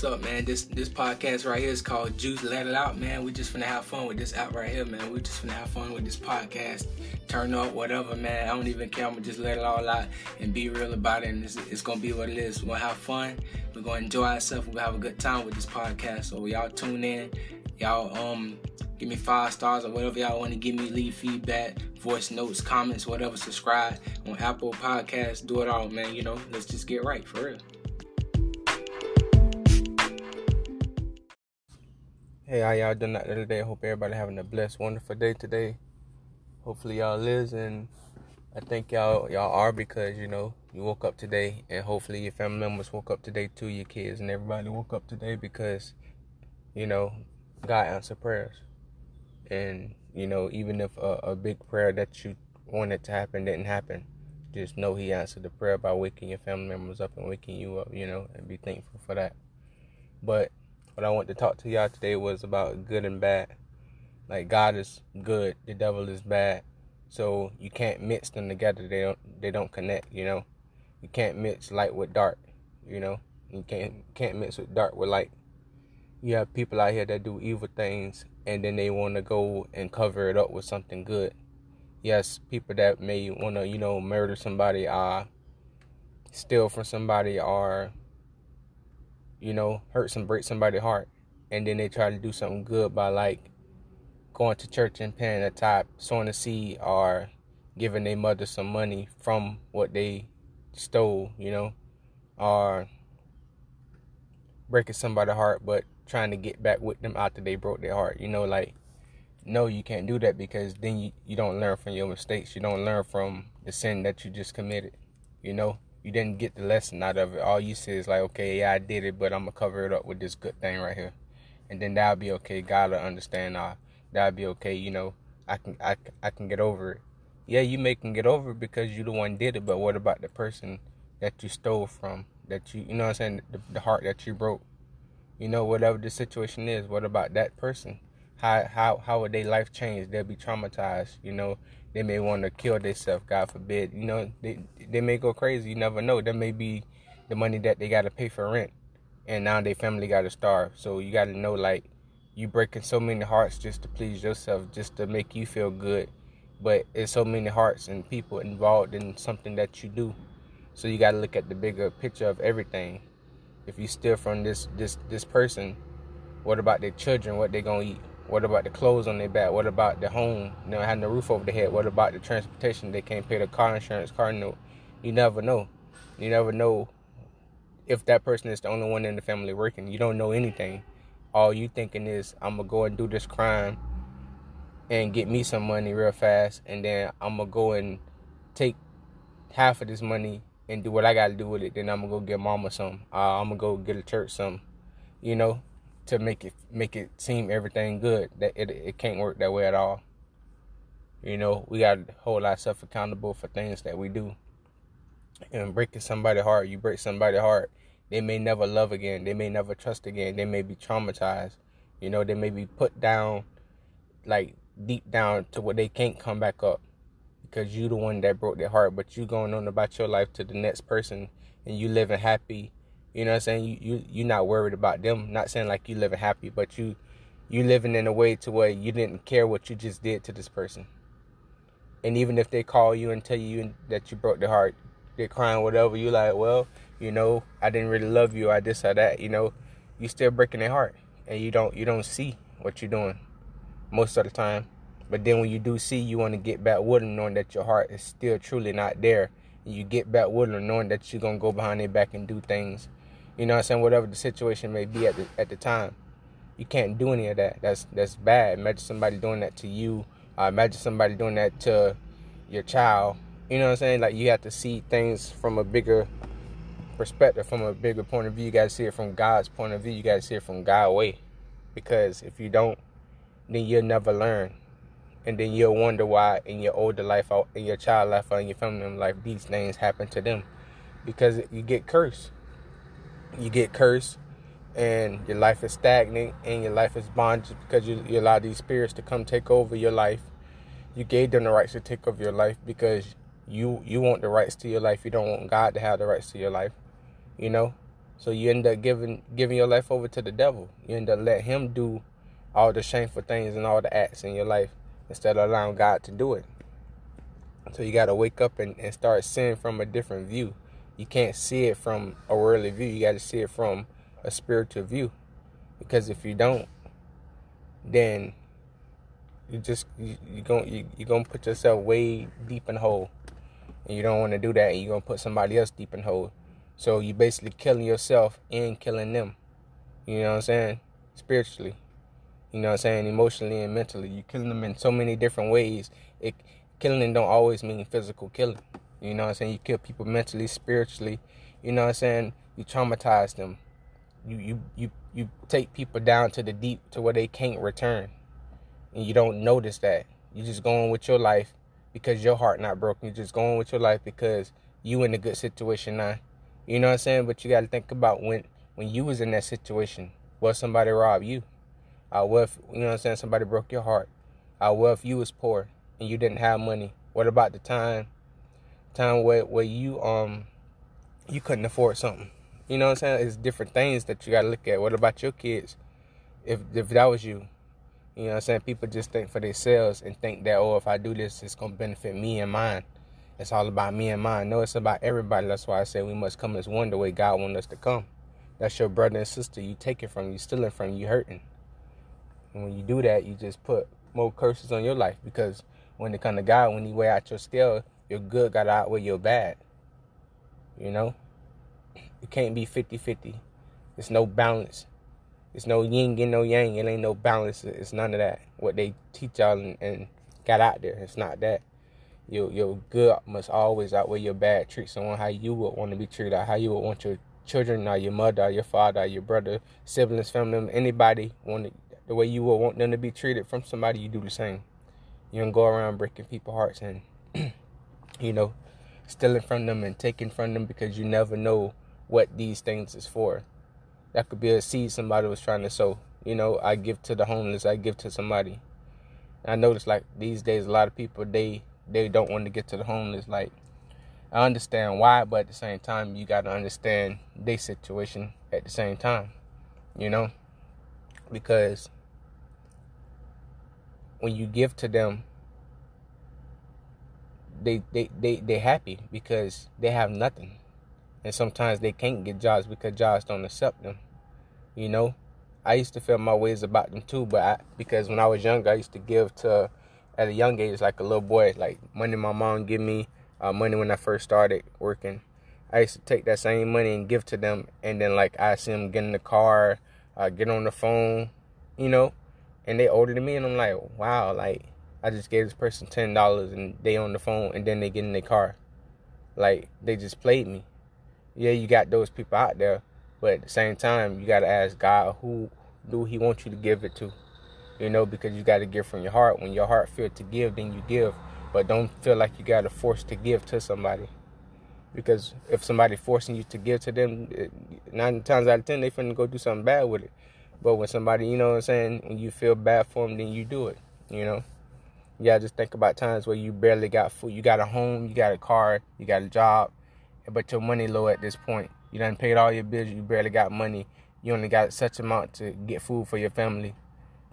what's up, man? This this podcast right here is called Juice Let It Out, man. We just finna have fun with this app right here, man. We just finna have fun with this podcast. Turn up, whatever, man. I don't even care. I'm gonna just let it all out and be real about it. And it's, it's gonna be what it is. We're gonna have fun. We're gonna enjoy ourselves. We're gonna have a good time with this podcast. So y'all tune in. Y'all um give me five stars or whatever y'all want to give me. Leave feedback, voice notes, comments, whatever. Subscribe on Apple Podcasts. Do it all, man. You know, let's just get right for real. Hey, how y'all doing out there today? I hope everybody having a blessed, wonderful day today. Hopefully y'all is, and I think y'all y'all are because you know you woke up today, and hopefully your family members woke up today too, your kids and everybody woke up today because you know God answered prayers, and you know even if a, a big prayer that you wanted to happen didn't happen, just know He answered the prayer by waking your family members up and waking you up, you know, and be thankful for that. But what I want to talk to y'all today was about good and bad. Like God is good, the devil is bad. So you can't mix them together. They don't they don't connect, you know. You can't mix light with dark, you know. You can't can't mix with dark with light. You have people out here that do evil things and then they want to go and cover it up with something good. Yes, people that may want to, you know, murder somebody, uh steal from somebody or you know, hurt some break somebody's heart, and then they try to do something good by like going to church and paying a tithe, sowing a seed, or giving their mother some money from what they stole, you know, or breaking somebody's heart, but trying to get back with them after they broke their heart, you know, like no, you can't do that because then you, you don't learn from your mistakes. You don't learn from the sin that you just committed, you know you didn't get the lesson out of it. All you say is like, okay, yeah, I did it, but I'm gonna cover it up with this good thing right here, and then that'll be okay. God will understand. Uh, that'll be okay. You know, I can, I, I can get over it. Yeah, you may can get over it because you the one did it, but what about the person that you stole from? That you, you know, I'm saying, the, the heart that you broke. You know, whatever the situation is, what about that person? How, how, how would their life change? They'll be traumatized. You know, they may want to kill themselves, God forbid. You know, they they may go crazy. You never know. That may be the money that they got to pay for rent, and now their family got to starve. So you got to know, like, you breaking so many hearts just to please yourself, just to make you feel good. But it's so many hearts and people involved in something that you do. So you got to look at the bigger picture of everything. If you steal from this this this person, what about their children? What they gonna eat? What about the clothes on their back? What about the home, you know, having the roof over their head? What about the transportation? They can't pay the car insurance, car note. You never know. You never know if that person is the only one in the family working. You don't know anything. All you thinking is, I'm gonna go and do this crime and get me some money real fast, and then I'm gonna go and take half of this money and do what I gotta do with it. Then I'm gonna go get mama some. Uh, I'm gonna go get a church some. You know, to make it make it seem everything good. That it it can't work that way at all. You know, we got to hold ourselves accountable for things that we do. And breaking somebody heart, you break somebody heart, they may never love again. They may never trust again. They may be traumatized. You know, they may be put down, like deep down to where they can't come back up because you the one that broke their heart. But you going on about your life to the next person and you living happy you know what I'm saying? You you you're not worried about them. Not saying like you living happy, but you you living in a way to where you didn't care what you just did to this person. And even if they call you and tell you that you broke their heart, they're crying, whatever, you like, well, you know, I didn't really love you, I this or that, you know, you still breaking their heart, and you don't you don't see what you're doing most of the time. But then when you do see, you want to get back with them, knowing that your heart is still truly not there. And you get back with them, knowing that you're gonna go behind their back and do things you know what I'm saying? Whatever the situation may be at the at the time. You can't do any of that. That's that's bad. Imagine somebody doing that to you. Uh, imagine somebody doing that to your child. You know what I'm saying? Like you have to see things from a bigger perspective, from a bigger point of view. You gotta see it from God's point of view. You gotta see it from God's way. Because if you don't, then you'll never learn. And then you'll wonder why in your older life, or in your child life, or in your family life, these things happen to them. Because you get cursed you get cursed and your life is stagnant and your life is bondage because you, you allow these spirits to come take over your life. You gave them the rights to take over your life because you you want the rights to your life. You don't want God to have the rights to your life. You know? So you end up giving giving your life over to the devil. You end up letting him do all the shameful things and all the acts in your life instead of allowing God to do it. So you gotta wake up and, and start seeing from a different view. You can't see it from a worldly view. You gotta see it from a spiritual view. Because if you don't, then you just you, you going you, you're gonna put yourself way deep in hole. And you don't want to do that and you're gonna put somebody else deep in hole. So you're basically killing yourself and killing them. You know what i'm saying? Spiritually. You know what i'm saying? Emotionally and mentally. You're killing them in so many different ways. It killing them don't always mean physical killing you know what i'm saying you kill people mentally spiritually you know what i'm saying you traumatize them you you you you take people down to the deep to where they can't return and you don't notice that. You're just going with your life because your heart not broken. You're just going with your life because you in a good situation now. You know what I'm saying? But you got to think about when when you was in that situation. What somebody robbed you? Uh, what if, you know what I'm saying? Somebody broke your heart. Uh, what if you was poor and you didn't have money? What about the time time where where you um you couldn't afford something? You know what I'm saying? It's different things that you got to look at. What about your kids? If if that was you, you know what I'm saying? People just think for themselves and think that, oh, if I do this, it's going to benefit me and mine. It's all about me and mine. No, it's about everybody. That's why I say we must come as one the way God wants us to come. That's your brother and sister. You take it from you, stealing from you, hurting. And when you do that, you just put more curses on your life because when it comes to God, when He weigh out your scale, your good got to outweigh your bad. You know? It can't be 50 50. There's no balance. It's no yin and no yang. It ain't no balance. It's none of that. What they teach y'all and, and got out there. It's not that. Your your good must always outweigh your bad. Treat someone how you would want to be treated. How you would want your children, or your mother, or your father, or your brother, siblings, family, anybody want the way you would want them to be treated from somebody. You do the same. You don't go around breaking people's hearts and you know stealing from them and taking from them because you never know what these things is for that could be a seed somebody was trying to sow. You know, I give to the homeless, I give to somebody. And I notice like these days a lot of people they they don't want to get to the homeless. Like I understand why, but at the same time you gotta understand their situation at the same time. You know? Because when you give to them they they they they happy because they have nothing and sometimes they can't get jobs because jobs don't accept them. You know, I used to feel my ways about them too, but I, because when I was younger, I used to give to at a young age, like a little boy, like money my mom give me, uh, money when I first started working. I used to take that same money and give to them, and then like I see them get in the car, uh, get on the phone, you know, and they older than me, and I'm like, wow, like I just gave this person ten dollars, and they on the phone, and then they get in their car, like they just played me yeah, you got those people out there, but at the same time, you got to ask God who do He want you to give it to, you know, because you got to give from your heart. When your heart feel to give, then you give, but don't feel like you got to force to give to somebody, because if somebody forcing you to give to them, eh, nine times out of ten they finna go do something bad with it. But when somebody, you know what I'm saying, when you feel bad for them, then you do it, you know. You gotta just think about times where you barely got food. You got a home, you got a car, you got a job, but your money low at this point. You done paid all your bills, you barely got money. You only got such amount to get food for your family.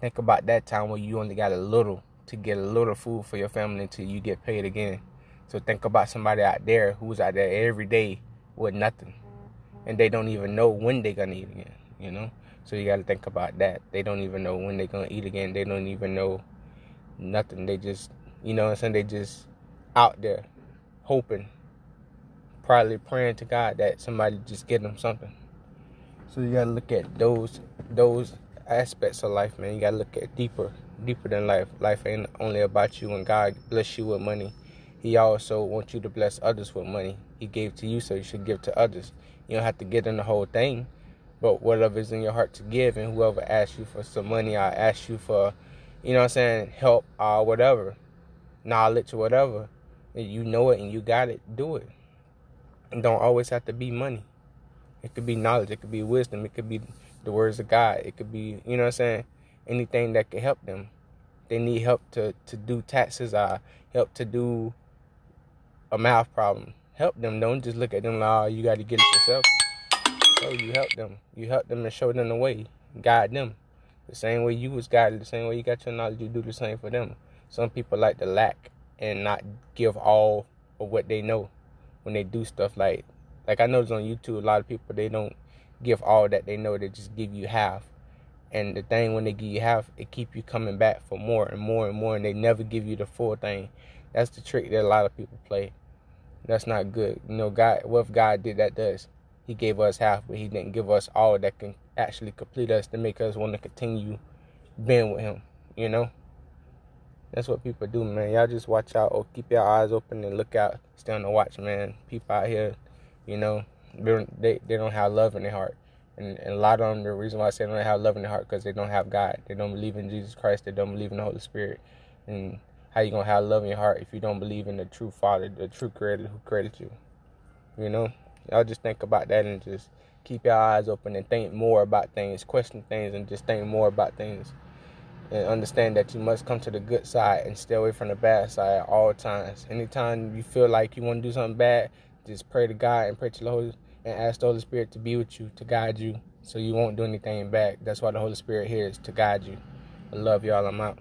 Think about that time where you only got a little to get a little food for your family until you get paid again. So think about somebody out there who's out there every day with nothing. And they don't even know when they're gonna eat again, you know? So you gotta think about that. They don't even know when they're gonna eat again. They don't even know nothing. They just you know I'm saying, they just out there hoping probably praying to God that somebody just get them something. So you gotta look at those those aspects of life, man. You gotta look at deeper, deeper than life. Life ain't only about you. When God bless you with money, He also wants you to bless others with money. He gave to you, so you should give to others. You don't have to get in the whole thing, but whatever is in your heart to give, and whoever asks you for some money, I ask you for, you know, what I'm saying, help or whatever, knowledge or whatever. You know it and you got it. Do it. Don't always have to be money. It could be knowledge. It could be wisdom. It could be the words of God. It could be, you know what I'm saying? Anything that could help them. They need help to, to do taxes or help to do a math problem. Help them. Don't just look at them like, oh, you got to get it yourself. So you help them. You help them and show them the way. Guide them. The same way you was guided, the same way you got your knowledge, you do the same for them. Some people like to lack and not give all of what they know when they do stuff like like I notice on YouTube a lot of people they don't give all that they know, they just give you half. And the thing when they give you half, it keep you coming back for more and more and more and they never give you the full thing. That's the trick that a lot of people play. That's not good. You know, God what if God did that to us? He gave us half, but he didn't give us all that can actually complete us to make us want to continue being with him, you know? That's what people do, man. Y'all just watch out or keep your eyes open and look out. Stay on the watch, man. People out here, you know, they they don't have love in their heart. And, and a lot of them, the reason why I say they don't have love in their heart because they don't have God. They don't believe in Jesus Christ. They don't believe in the Holy Spirit. And how you gonna have love in your heart if you don't believe in the true Father, the true Creator who created you? You know, y'all just think about that and just keep your eyes open and think more about things, question things, and just think more about things. And understand that you must come to the good side and stay away from the bad side at all times. Anytime you feel like you want to do something bad, just pray to God and pray to the Holy and ask the Holy Spirit to be with you, to guide you, so you won't do anything bad. That's why the Holy Spirit here is to guide you. I love y'all. I'm out.